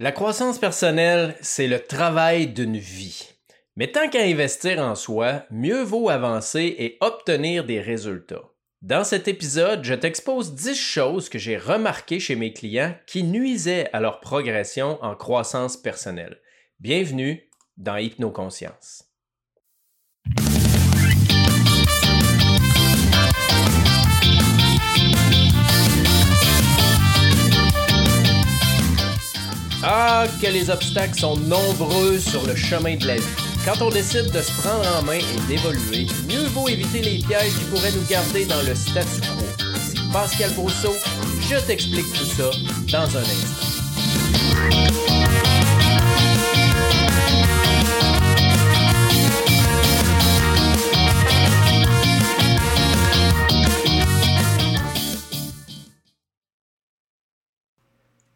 La croissance personnelle, c'est le travail d'une vie. Mais tant qu'à investir en soi, mieux vaut avancer et obtenir des résultats. Dans cet épisode, je t'expose 10 choses que j'ai remarquées chez mes clients qui nuisaient à leur progression en croissance personnelle. Bienvenue dans Hypnoconscience. Ah, que les obstacles sont nombreux sur le chemin de la vie. Quand on décide de se prendre en main et d'évoluer, mieux vaut éviter les pièges qui pourraient nous garder dans le statu quo. Pascal Brousseau, je t'explique tout ça dans un instant.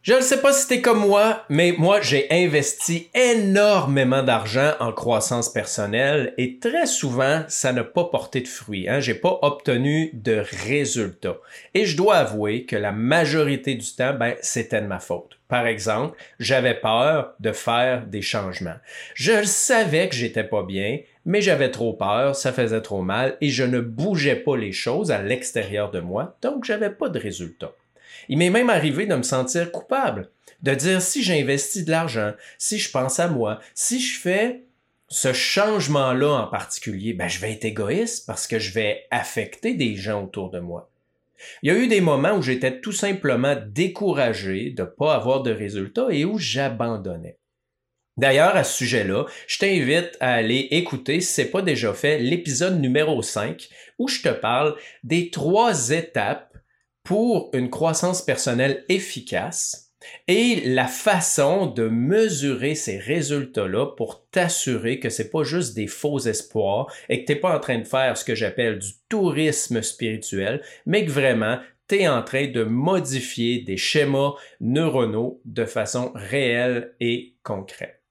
Je ne sais pas si t'es comme moi, mais moi j'ai investi énormément d'argent en croissance personnelle et très souvent ça n'a pas porté de fruits. Hein? J'ai pas obtenu de résultats. Et je dois avouer que la majorité du temps, ben, c'était de ma faute. Par exemple, j'avais peur de faire des changements. Je savais que j'étais pas bien, mais j'avais trop peur, ça faisait trop mal et je ne bougeais pas les choses à l'extérieur de moi, donc j'avais pas de résultats. Il m'est même arrivé de me sentir coupable, de dire si j'investis de l'argent, si je pense à moi, si je fais ce changement-là en particulier, ben je vais être égoïste parce que je vais affecter des gens autour de moi. Il y a eu des moments où j'étais tout simplement découragé de ne pas avoir de résultats et où j'abandonnais. D'ailleurs, à ce sujet-là, je t'invite à aller écouter, si ce n'est pas déjà fait, l'épisode numéro 5 où je te parle des trois étapes pour une croissance personnelle efficace et la façon de mesurer ces résultats-là pour t'assurer que c'est pas juste des faux espoirs et que t'es pas en train de faire ce que j'appelle du tourisme spirituel, mais que vraiment tu en train de modifier des schémas neuronaux de façon réelle et concrète.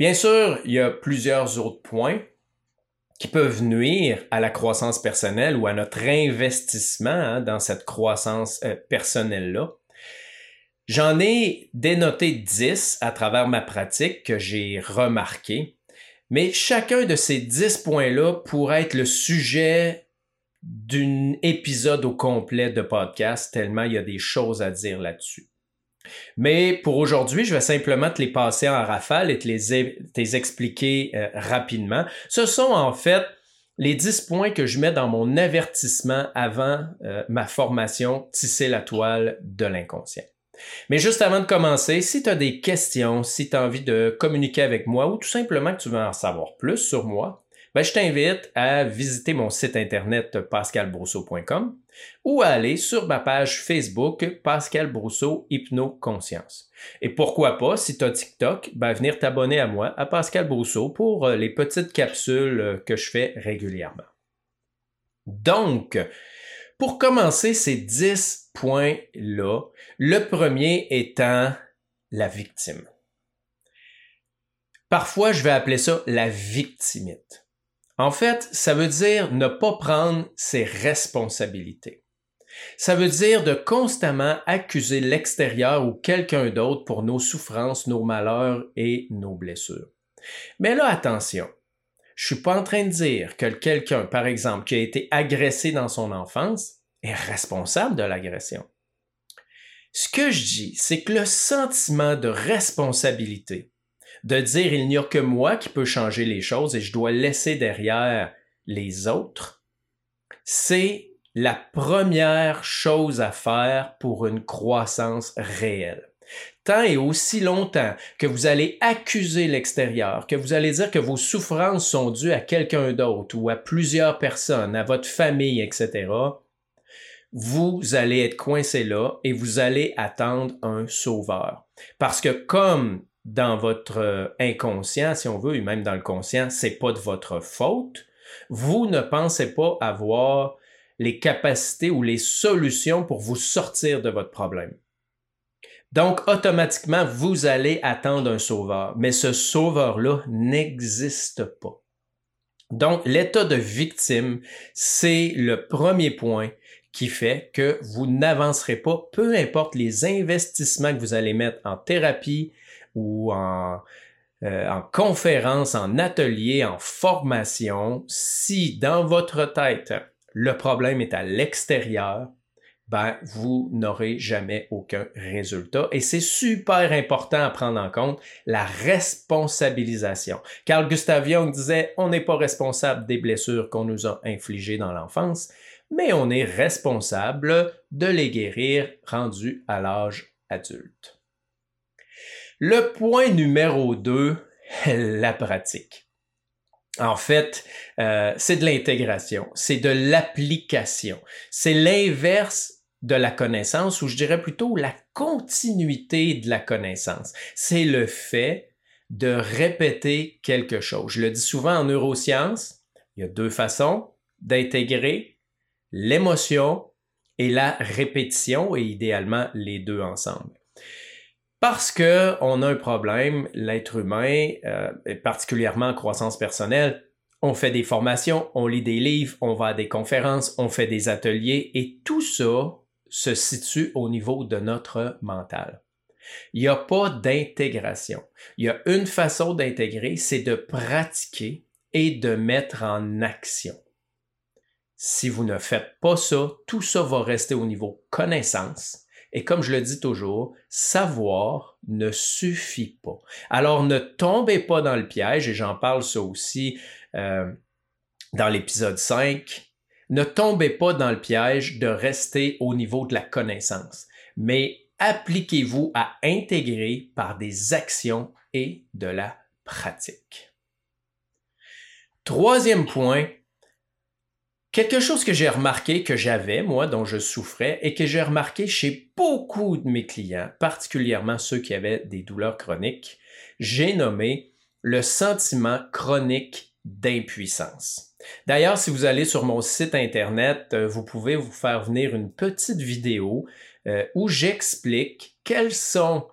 Bien sûr, il y a plusieurs autres points qui peuvent nuire à la croissance personnelle ou à notre investissement hein, dans cette croissance euh, personnelle-là. J'en ai dénoté 10 à travers ma pratique que j'ai remarqué, mais chacun de ces 10 points-là pourrait être le sujet d'un épisode au complet de podcast, tellement il y a des choses à dire là-dessus. Mais pour aujourd'hui, je vais simplement te les passer en rafale et te les expliquer euh, rapidement. Ce sont en fait les 10 points que je mets dans mon avertissement avant euh, ma formation Tisser la toile de l'inconscient. Mais juste avant de commencer, si tu as des questions, si tu as envie de communiquer avec moi ou tout simplement que tu veux en savoir plus sur moi, ben, je t'invite à visiter mon site internet pascalbrousseau.com ou aller sur ma page Facebook Pascal Brousseau Hypnoconscience. Et pourquoi pas, si tu as TikTok, ben, venir t'abonner à moi, à Pascal Brousseau, pour euh, les petites capsules euh, que je fais régulièrement. Donc, pour commencer ces 10 points-là, le premier étant la victime. Parfois, je vais appeler ça la victimite. En fait, ça veut dire ne pas prendre ses responsabilités. Ça veut dire de constamment accuser l'extérieur ou quelqu'un d'autre pour nos souffrances, nos malheurs et nos blessures. Mais là, attention. Je suis pas en train de dire que quelqu'un, par exemple, qui a été agressé dans son enfance, est responsable de l'agression. Ce que je dis, c'est que le sentiment de responsabilité de dire il n'y a que moi qui peux changer les choses et je dois laisser derrière les autres, c'est la première chose à faire pour une croissance réelle. Tant et aussi longtemps que vous allez accuser l'extérieur, que vous allez dire que vos souffrances sont dues à quelqu'un d'autre ou à plusieurs personnes, à votre famille, etc., vous allez être coincé là et vous allez attendre un sauveur. Parce que comme dans votre euh, inconscient, si on veut, et même dans le conscient, c'est pas de votre faute. Vous ne pensez pas avoir les capacités ou les solutions pour vous sortir de votre problème. Donc, automatiquement, vous allez attendre un sauveur, mais ce sauveur-là n'existe pas. Donc, l'état de victime, c'est le premier point qui fait que vous n'avancerez pas, peu importe les investissements que vous allez mettre en thérapie ou en, euh, en conférence, en atelier, en formation, si dans votre tête, le problème est à l'extérieur, ben, vous n'aurez jamais aucun résultat. Et c'est super important à prendre en compte la responsabilisation. Carl Gustav Jung disait, on n'est pas responsable des blessures qu'on nous a infligées dans l'enfance, mais on est responsable de les guérir rendus à l'âge adulte. Le point numéro 2, la pratique. En fait, euh, c'est de l'intégration, c'est de l'application, c'est l'inverse de la connaissance, ou je dirais plutôt la continuité de la connaissance. C'est le fait de répéter quelque chose. Je le dis souvent en neurosciences, il y a deux façons d'intégrer l'émotion et la répétition, et idéalement les deux ensemble. Parce que on a un problème, l'être humain, euh, particulièrement en croissance personnelle, on fait des formations, on lit des livres, on va à des conférences, on fait des ateliers, et tout ça se situe au niveau de notre mental. Il n'y a pas d'intégration. Il y a une façon d'intégrer, c'est de pratiquer et de mettre en action. Si vous ne faites pas ça, tout ça va rester au niveau connaissance. Et comme je le dis toujours, savoir ne suffit pas. Alors ne tombez pas dans le piège, et j'en parle ça aussi euh, dans l'épisode 5, ne tombez pas dans le piège de rester au niveau de la connaissance, mais appliquez-vous à intégrer par des actions et de la pratique. Troisième point, quelque chose que j'ai remarqué que j'avais, moi, dont je souffrais, et que j'ai remarqué chez beaucoup de mes clients, particulièrement ceux qui avaient des douleurs chroniques, j'ai nommé le sentiment chronique d'impuissance. D'ailleurs, si vous allez sur mon site Internet, euh, vous pouvez vous faire venir une petite vidéo euh, où j'explique quelles sont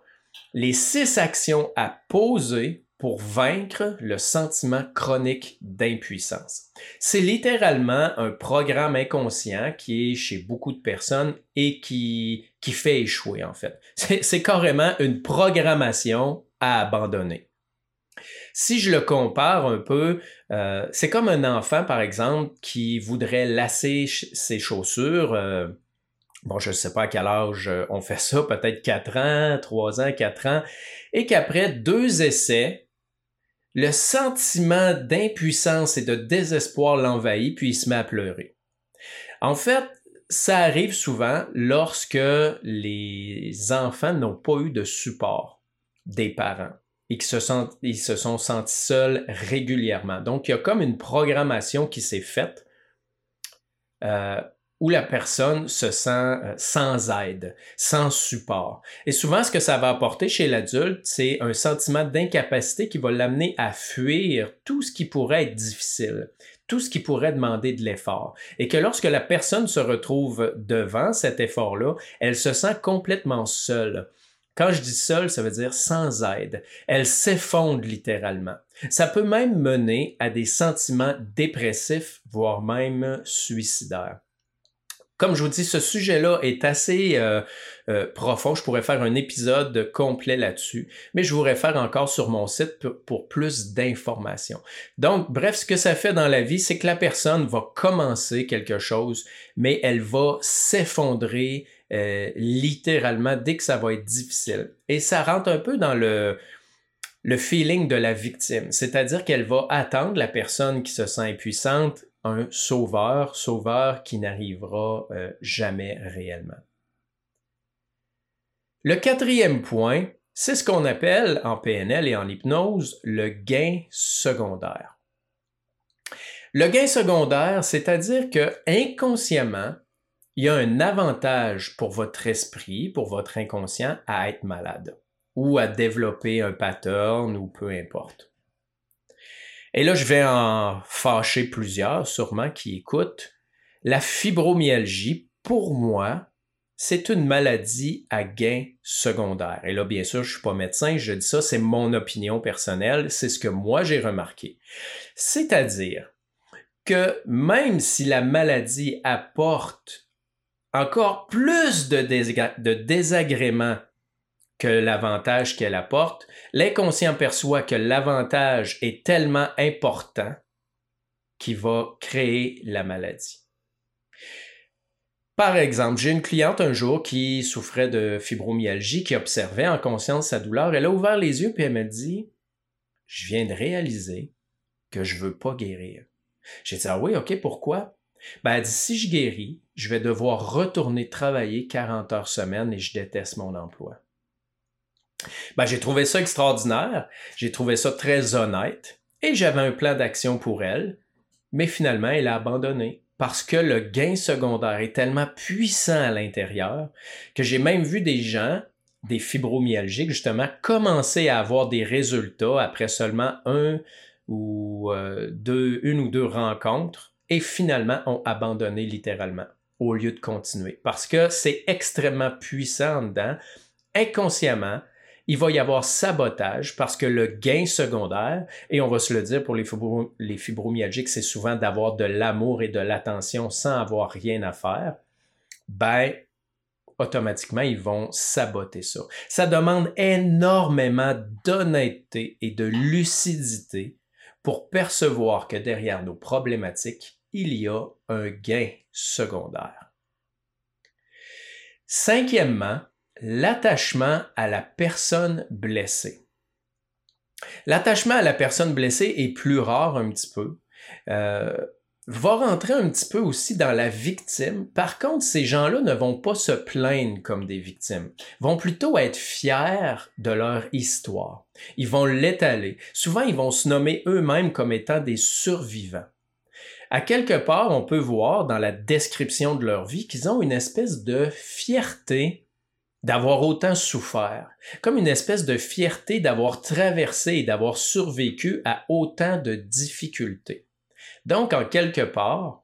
les six actions à poser pour vaincre le sentiment chronique d'impuissance. C'est littéralement un programme inconscient qui est chez beaucoup de personnes et qui, qui fait échouer en fait. C'est carrément une programmation à abandonner. Si je le compare un peu, euh, c'est comme un enfant, par exemple, qui voudrait lasser ses chaussures. Euh, bon, je ne sais pas à quel âge euh, on fait ça, peut-être 4 ans, 3 ans, 4 ans, et qu'après deux essais, le sentiment d'impuissance et de désespoir l'envahit, puis il se met à pleurer. En fait, ça arrive souvent lorsque les enfants n'ont pas eu de support des parents et qu'ils se, ils se sont sentis seuls régulièrement. Donc, il y a comme une programmation qui s'est faite euh, où la personne se sent euh, sans aide, sans support. Et souvent, ce que ça va apporter chez l'adulte, c'est un sentiment d'incapacité qui va l'amener à fuir tout ce qui pourrait être difficile, tout ce qui pourrait demander de l'effort. Et que lorsque la personne se retrouve devant cet effort-là, elle se sent complètement seule. Quand je dis seule, ça veut dire sans aide. Elle s'effondre littéralement. Ça peut même mener à des sentiments dépressifs, voire même suicidaires. Comme je vous dis, ce sujet-là est assez euh, euh, profond. Je pourrais faire un épisode complet là-dessus, mais je vous réfère encore sur mon site pour, plus d'informations. Donc, bref, ce que ça fait dans la vie, c'est que la personne va commencer quelque chose, mais elle va s'effondrer euh, littéralement dès que ça va être difficile. Et ça rentre un peu dans le, le feeling de la victime, c'est-à-dire qu'elle va attendre la personne qui se sent impuissante un sauveur, sauveur qui n'arrivera euh, jamais réellement. Le quatrième point, c'est ce qu'on appelle en PNL et en hypnose le gain secondaire. Le gain secondaire, c'est-à-dire que inconsciemment, il y a un avantage pour votre esprit, pour votre inconscient à être malade ou à développer un pattern ou peu importe. Et là, je vais en fâcher plusieurs, sûrement, qui écoutent. La fibromyalgie, pour moi, c'est une maladie à gain secondaire. Et là, bien sûr, je suis pas médecin, je dis ça, c'est mon opinion personnelle, c'est ce que moi j'ai remarqué. C'est-à-dire que même si la maladie apporte encore plus de, désagréments que l'avantage qu'elle apporte, l'inconscient perçoit que l'avantage est tellement important qu'il va créer la maladie. Par exemple, j'ai une cliente un jour qui souffrait de fibromyalgie, qui observait en conscience sa douleur. Elle a ouvert les yeux puis elle m'a dit Je viens de réaliser que je veux pas guérir. J'ai dit Ah oui, ok, pourquoi? Ben, elle dit Si je guéris, je vais devoir retourner travailler 40 heures semaine et je déteste mon emploi. Ben, j'ai trouvé ça extraordinaire, j'ai trouvé ça très honnête et j'avais un plan d'action pour elle, mais finalement, elle a abandonné parce que le gain secondaire est tellement puissant à l'intérieur que j'ai même vu des gens, des fibromyalgiques justement, commencer à avoir des résultats après seulement un ou euh, deux, une ou deux rencontres et finalement ont abandonné littéralement au lieu de continuer parce que c'est extrêmement puissant dedans. Inconsciemment, il va y avoir sabotage parce que le gain secondaire, et on va se le dire pour les, fibromyalgiques, c'est souvent d'avoir de l'amour et de l'attention sans avoir rien à faire, ben, automatiquement, ils vont saboter ça. Ça demande énormément d'honnêteté et de lucidité pour percevoir que derrière nos problématiques, il y a un gain secondaire. Cinquièmement, l'attachement à la personne blessée. L'attachement à la personne blessée est plus rare un petit peu. Euh, va rentrer un petit peu aussi dans la victime. Par contre, ces gens-là ne vont pas se plaindre comme des victimes, vont plutôt être fiers de leur histoire. Ils vont l'étaler. Souvent, ils vont se nommer eux-mêmes comme étant des survivants. À quelque part, on peut voir dans la description de leur vie qu'ils ont une espèce de fierté d'avoir autant souffert, comme une espèce de fierté d'avoir traversé et d'avoir survécu à autant de difficultés. Donc, en quelque part,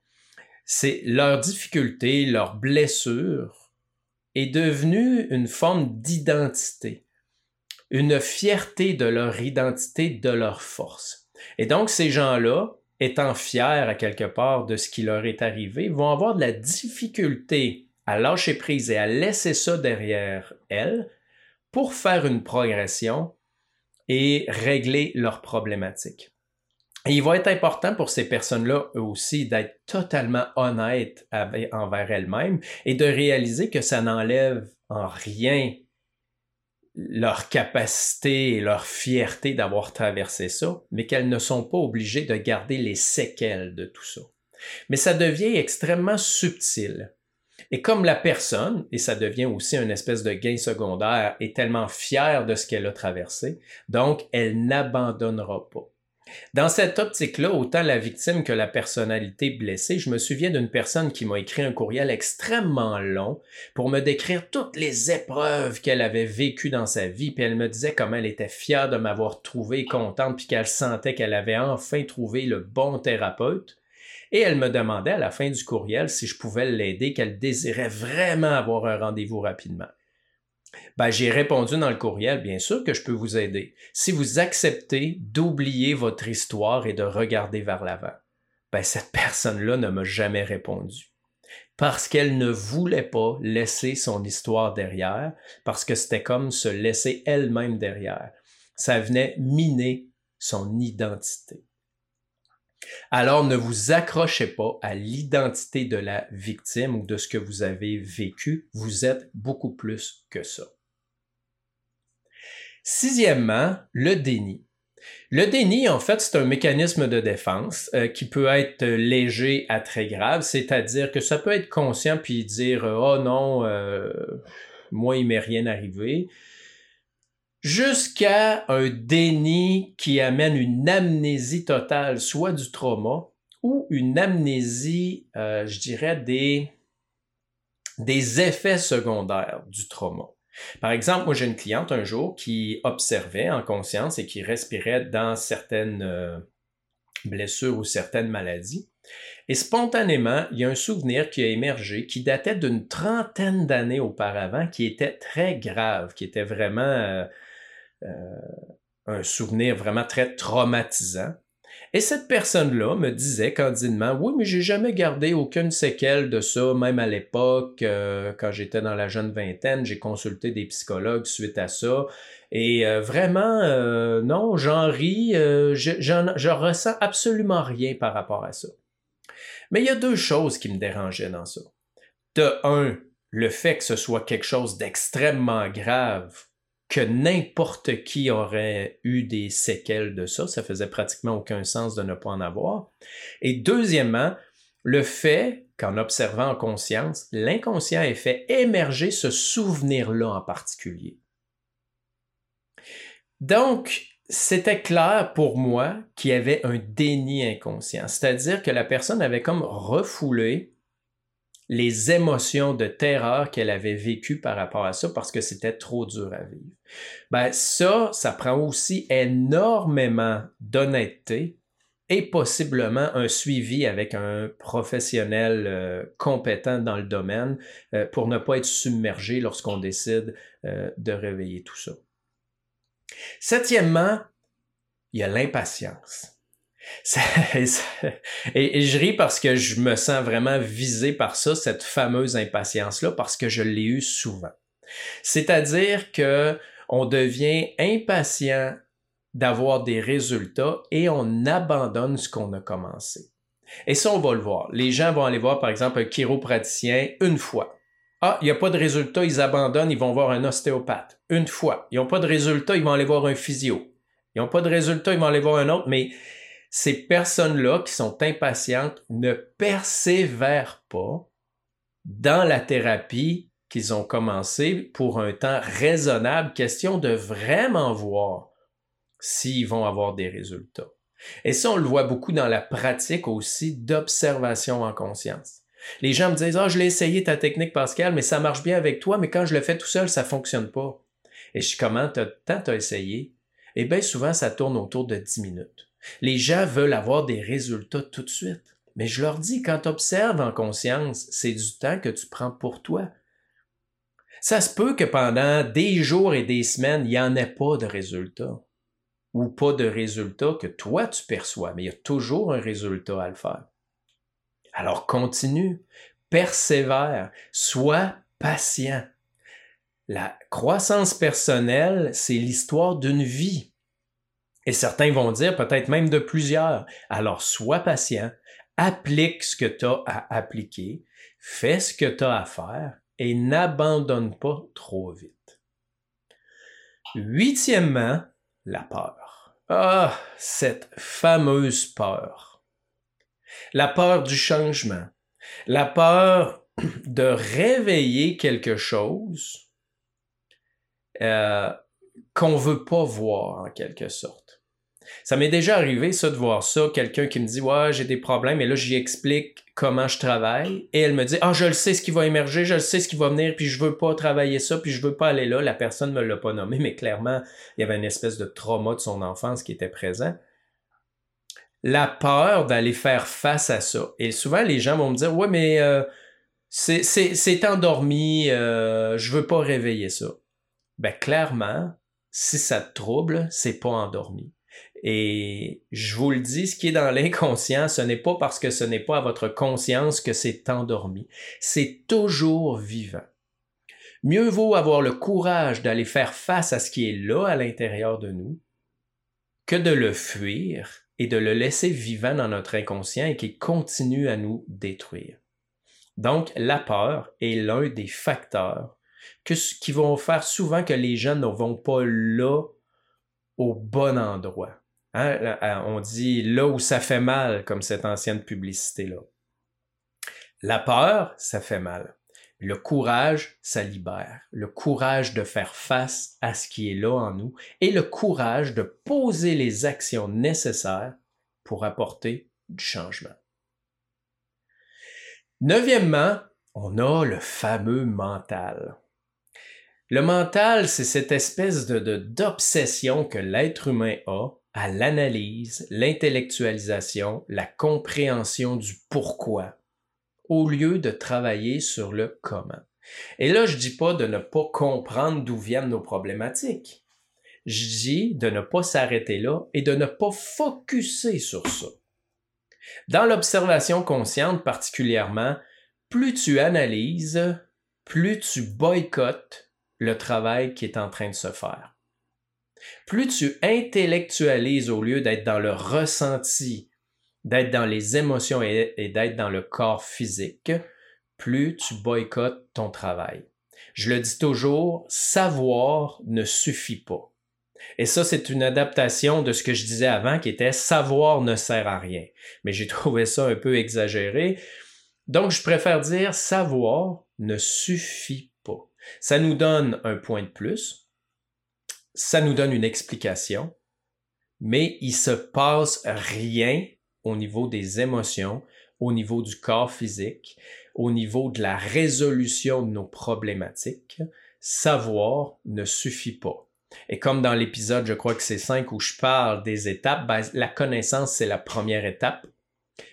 c'est leur difficulté, leur blessure est devenue une forme d'identité, une fierté de leur identité, de leur force. Et donc, ces gens-là, étant fiers à quelque part de ce qui leur est arrivé, vont avoir de la difficulté à lâcher prise et à laisser ça derrière elles pour faire une progression et régler leurs problématiques. Et il va être important pour ces personnes-là aussi d'être totalement honnêtes envers elles-mêmes et de réaliser que ça n'enlève en rien leur capacité et leur fierté d'avoir traversé ça, mais qu'elles ne sont pas obligées de garder les séquelles de tout ça. Mais ça devient extrêmement subtil. Et comme la personne, et ça devient aussi une espèce de gain secondaire, est tellement fière de ce qu'elle a traversé, donc elle n'abandonnera pas. Dans cette optique-là, autant la victime que la personnalité blessée, je me souviens d'une personne qui m'a écrit un courriel extrêmement long pour me décrire toutes les épreuves qu'elle avait vécues dans sa vie, puis elle me disait comment elle était fière de m'avoir trouvé contente, puis qu'elle sentait qu'elle avait enfin trouvé le bon thérapeute. Et elle me demandait à la fin du courriel si je pouvais l'aider, qu'elle désirait vraiment avoir un rendez-vous rapidement. Ben, j'ai répondu dans le courriel, bien sûr que je peux vous aider. Si vous acceptez d'oublier votre histoire et de regarder vers l'avant. Ben, cette personne-là ne m'a jamais répondu. Parce qu'elle ne voulait pas laisser son histoire derrière, parce que c'était comme se laisser elle-même derrière. Ça venait miner son identité. Alors ne vous accrochez pas à l'identité de la victime ou de ce que vous avez vécu, vous êtes beaucoup plus que ça. Sixièmement, le déni. Le déni, en fait, c'est un mécanisme de défense euh, qui peut être léger à très grave, c'est-à-dire que ça peut être conscient puis dire oh non, euh, moi il m'est rien arrivé, jusqu'à un déni qui amène une amnésie totale, soit du trauma ou une amnésie, euh, je dirais, des, des effets secondaires du trauma. Par exemple, moi j'ai une cliente un jour qui observait en conscience et qui respirait dans certaines euh, blessures ou certaines maladies. Et spontanément, il y a un souvenir qui a émergé qui datait d'une trentaine d'années auparavant, qui était très grave, qui était vraiment euh, un souvenir vraiment très traumatisant. Et cette personne-là me disait candidement, oui, mais j'ai jamais gardé aucune séquelle de ça, même à l'époque, euh, quand j'étais dans la jeune vingtaine, j'ai consulté des psychologues suite à ça. Et euh, vraiment, euh, non, j'en ris, je, je ressens absolument rien par rapport à ça. Mais il y a deux choses qui me dérangeaient dans ça. De un, le fait que ce soit quelque chose d'extrêmement grave, que n'importe qui aurait eu des séquelles de ça, ça faisait pratiquement aucun sens de ne pas en avoir. Et deuxièmement, le fait qu'en observant en conscience, l'inconscient ait fait émerger ce souvenir-là en particulier. Donc, c'était clair pour moi qu'il y avait un déni inconscient, c'est-à-dire que la personne avait comme refoulé les émotions de terreur qu'elle avait vécues par rapport à ça parce que c'était trop dur à vivre. Ben ça, ça prend aussi énormément d'honnêteté et possiblement un suivi avec un professionnel euh, compétent dans le domaine euh, pour ne pas être submergé lorsqu'on décide euh, de réveiller tout ça. Septièmement, il y a l'impatience. et, je ris parce que je me sens vraiment visé par ça, cette fameuse impatience-là, parce que je l'ai eu souvent. C'est-à-dire que on devient impatient d'avoir des résultats et on abandonne ce qu'on a commencé. Et ça, on va le voir. Les gens vont aller voir, par exemple, un chiropraticien une fois. Ah, il n'y a pas de résultat, ils abandonnent, ils vont voir un ostéopathe. Une fois. Ils n'ont pas de résultat, ils vont aller voir un physio. Ils n'ont pas de résultat, ils vont aller voir un autre, mais ces personnes-là qui sont impatientes ne persévèrent pas dans la thérapie qu'ils ont commencé pour un temps raisonnable, question de vraiment voir s'ils vont avoir des résultats. Et ça, on le voit beaucoup dans la pratique aussi d'observation en conscience. Les gens me disent, ah, je l'ai essayé ta technique, Pascal, mais ça marche bien avec toi, mais quand je le fais tout seul, ça fonctionne pas. Et je comment tant t'as essayé? Eh bien, souvent, ça tourne autour de 10 minutes. Les gens veulent avoir des résultats tout de suite. Mais je leur dis, quand tu observes en conscience, c'est du temps que tu prends pour toi. Ça se peut que pendant des jours et des semaines, il n'y en ait pas de résultats. Ou pas de résultats que toi tu perçois, mais il y a toujours un résultat à le faire. Alors continue, persévère, sois patient. La croissance personnelle, c'est l'histoire d'une vie. Et certains vont dire peut-être même de plusieurs. Alors sois patient, applique ce que tu as à appliquer, fais ce que tu as à faire et n'abandonne pas trop vite. Huitièmement, la peur. Ah, cette fameuse peur. La peur du changement. La peur de réveiller quelque chose euh, qu'on veut pas voir en quelque sorte. Ça m'est déjà arrivé, ça, de voir ça, quelqu'un qui me dit, ouais, j'ai des problèmes, et là, j'y explique comment je travaille, et elle me dit, ah, je le sais ce qui va émerger, je le sais ce qui va venir, puis je veux pas travailler ça, puis je veux pas aller là. La personne me l'a pas nommé, mais clairement, il y avait une espèce de trauma de son enfance qui était présent. La peur d'aller faire face à ça. Et souvent, les gens vont me dire, ouais, mais euh, c'est endormi, euh, je veux pas réveiller ça. Ben, clairement, si ça te trouble, c'est pas endormi. Et je vous le dis, ce qui est dans l'inconscient, ce n'est pas parce que ce n'est pas à votre conscience que c'est endormi. C'est toujours vivant. Mieux vaut avoir le courage d'aller faire face à ce qui est là à l'intérieur de nous que de le fuir et de le laisser vivant dans notre inconscient et qui continue à nous détruire. Donc, la peur est l'un des facteurs qui vont faire souvent que les gens ne vont pas là au bon endroit. Hein, on dit là où ça fait mal, comme cette ancienne publicité-là. La peur, ça fait mal. Le courage, ça libère. Le courage de faire face à ce qui est là en nous et le courage de poser les actions nécessaires pour apporter du changement. Neuvièmement, on a le fameux mental. Le mental, c'est cette espèce de d'obsession que l'être humain a à l'analyse, l'intellectualisation, la compréhension du pourquoi, au lieu de travailler sur le comment. Et là, je dis pas de ne pas comprendre d'où viennent nos problématiques. Je dis de ne pas s'arrêter là et de ne pas focuser sur ça. Dans l'observation consciente particulièrement, plus tu analyses, plus tu boycottes le travail qui est en train de se faire. Plus tu intellectualises au lieu d'être dans le ressenti, d'être dans les émotions et, d'être dans le corps physique, plus tu boycottes ton travail. Je le dis toujours, savoir ne suffit pas. Et ça, c'est une adaptation de ce que je disais avant qui était savoir ne sert à rien. Mais j'ai trouvé ça un peu exagéré. Donc, je préfère dire savoir ne suffit pas. Ça nous donne un point de plus. Ça nous donne une explication. Mais il se passe rien au niveau des émotions, au niveau du corps physique, au niveau de la résolution de nos problématiques. Savoir ne suffit pas. Et comme dans l'épisode, je crois que c'est 5 où je parle des étapes, ben, la connaissance, c'est la première étape.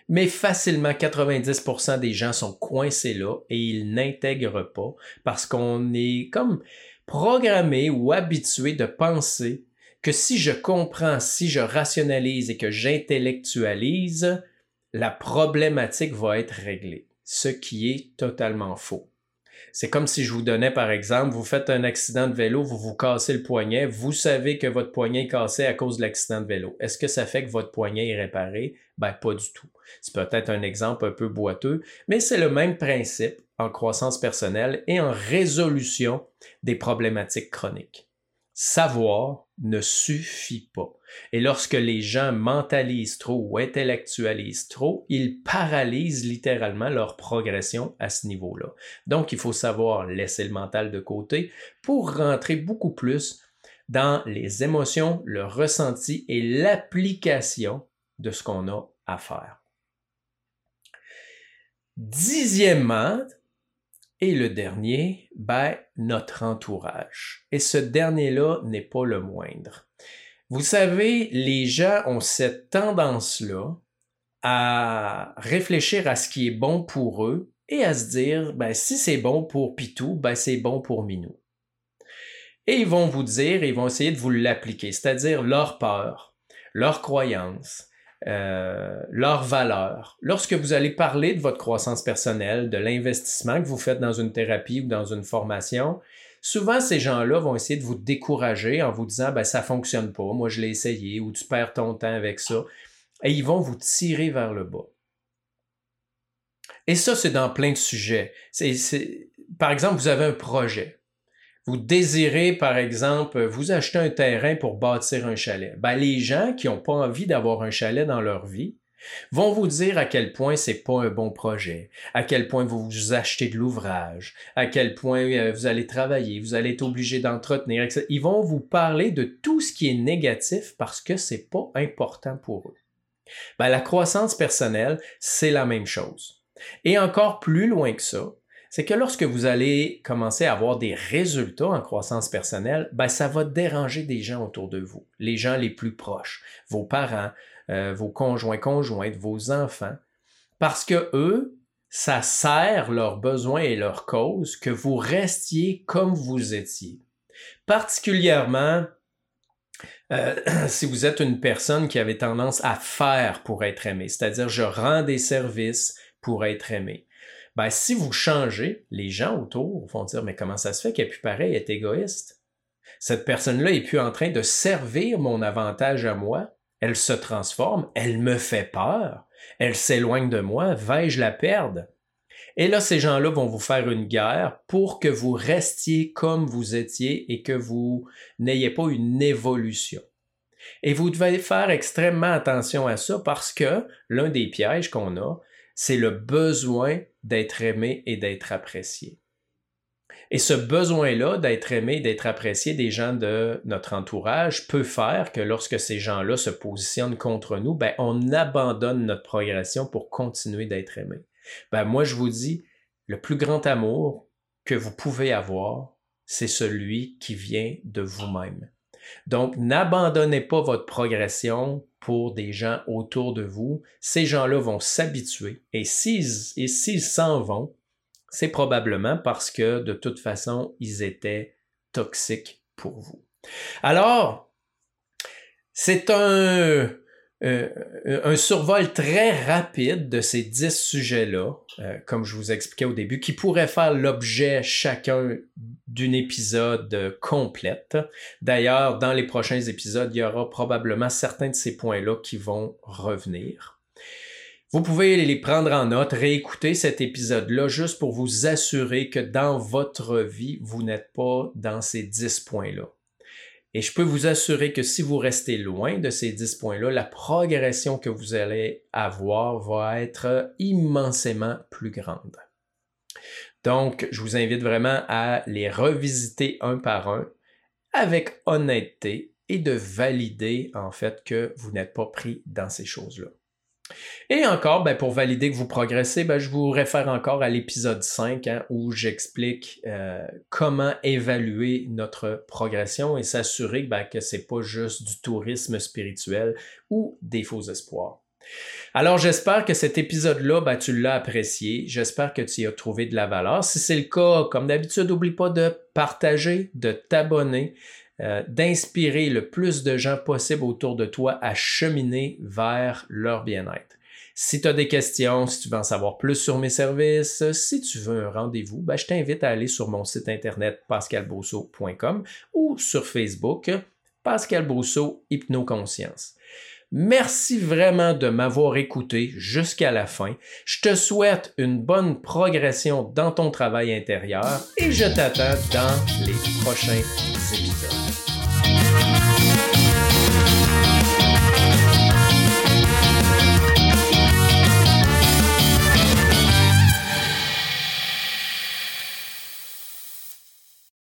Mais facilement, 90% des gens sont coincés là et ils n'intègrent pas parce qu'on est comme programmé ou habitué de penser que si je comprends, si je rationalise et que j'intellectualise, la problématique va être réglée, ce qui est totalement faux. C'est comme si je vous donnais, par exemple, vous faites un accident de vélo, vous vous cassez le poignet, vous savez que votre poignet est cassé à cause de l'accident de vélo. Est-ce que ça fait que votre poignet est réparé? Ben, pas du tout. C'est peut-être un exemple un peu boiteux, mais c'est le même principe en croissance personnelle et en résolution des problématiques chroniques. Savoir ne suffit pas. Et lorsque les gens mentalisent trop ou intellectualisent trop, ils paralysent littéralement leur progression à ce niveau-là. Donc, il faut savoir laisser le mental de côté pour rentrer beaucoup plus dans les émotions, le ressenti et l'application de ce qu'on a à faire. Dixièmement, et le dernier, ben, notre entourage. Et ce dernier-là n'est pas le moindre. Vous savez, les gens ont cette tendance-là à réfléchir à ce qui est bon pour eux et à se dire, ben, si c'est bon pour Pitou, ben, c'est bon pour Minou. Et ils vont vous dire, ils vont essayer de vous l'appliquer, c'est-à-dire leur peur, leur croyance, euh, leurs valeurs. Lorsque vous allez parler de votre croissance personnelle, de l'investissement que vous faites dans une thérapie ou dans une formation, souvent ces gens-là vont essayer de vous décourager en vous disant ben ça fonctionne pas, moi je l'ai essayé ou tu perds ton temps avec ça et ils vont vous tirer vers le bas. Et ça c'est dans plein de sujets. Par exemple, vous avez un projet. Vous désirez, par exemple, vous acheter un terrain pour bâtir un chalet. Ben, les gens qui n'ont pas envie d'avoir un chalet dans leur vie vont vous dire à quel point c'est pas un bon projet, à quel point vous achetez de l'ouvrage, à quel point euh, vous allez travailler, vous allez être obligé d'entretenir, etc. Ils vont vous parler de tout ce qui est négatif parce que c'est pas important pour eux. Ben, la croissance personnelle, c'est la même chose. Et encore plus loin que ça, c'est que lorsque vous allez commencer à avoir des résultats en croissance personnelle, ben, ça va déranger des gens autour de vous, les gens les plus proches, vos parents, euh, vos conjoints, conjointes, vos enfants, parce que eux, ça sert leurs besoins et leurs causes que vous restiez comme vous étiez. Particulièrement euh, si vous êtes une personne qui avait tendance à faire pour être aimé, c'est-à-dire je rends des services pour être aimé ben, si vous changez, les gens autour vont dire, mais comment ça se fait qu'elle est plus pareil, elle est égoïste? Cette personne-là est plus en train de servir mon avantage à moi. Elle se transforme, elle me fait peur, elle s'éloigne de moi, vais-je la perdre? Et là, ces gens-là vont vous faire une guerre pour que vous restiez comme vous étiez et que vous n'ayez pas une évolution. Et vous devez faire extrêmement attention à ça parce que l'un des pièges qu'on a, c'est le besoin d'être aimé et d'être apprécié. Et ce besoin-là d'être aimé, d'être apprécié des gens de notre entourage peut faire que lorsque ces gens-là se positionnent contre nous, ben, on abandonne notre progression pour continuer d'être aimé. Ben, moi, je vous dis, le plus grand amour que vous pouvez avoir, c'est celui qui vient de vous-même. Donc, n'abandonnez pas votre progression pour des gens autour de vous. Ces gens-là vont s'habituer et s'ils s'en vont, c'est probablement parce que de toute façon, ils étaient toxiques pour vous. Alors, c'est un, euh, un survol très rapide de ces dix sujets-là, euh, comme je vous expliquais au début, qui pourraient faire l'objet chacun d'un épisode complète. D'ailleurs, dans les prochains épisodes, il y aura probablement certains de ces points-là qui vont revenir. Vous pouvez les prendre en note, réécouter cet épisode-là juste pour vous assurer que dans votre vie, vous n'êtes pas dans ces dix points-là. Et je peux vous assurer que si vous restez loin de ces 10 points-là, la progression que vous allez avoir va être immensément plus grande. Donc, je vous invite vraiment à les revisiter un par un avec honnêteté et de valider en fait que vous n'êtes pas pris dans ces choses-là. Et encore, ben, pour valider que vous progressez, ben, je vous réfère encore à l'épisode 5 hein, où j'explique euh, comment évaluer notre progression et s'assurer ben, que ce n'est pas juste du tourisme spirituel ou des faux espoirs. Alors j'espère que cet épisode-là, ben, tu l'as apprécié. J'espère que tu y as trouvé de la valeur. Si c'est le cas, comme d'habitude, n'oublie pas de partager, de t'abonner. Euh, d'inspirer le plus de gens possible autour de toi à cheminer vers leur bien-être. Si tu as des questions, si tu veux en savoir plus sur mes services, si tu veux un rendez-vous, ben, je t'invite à aller sur mon site internet pascalbosso.com ou sur Facebook Pascal Brousseau Hypnoconscience. Merci vraiment de m'avoir écouté jusqu'à la fin. Je te souhaite une bonne progression dans ton travail intérieur et je t'attends dans les prochains épisodes.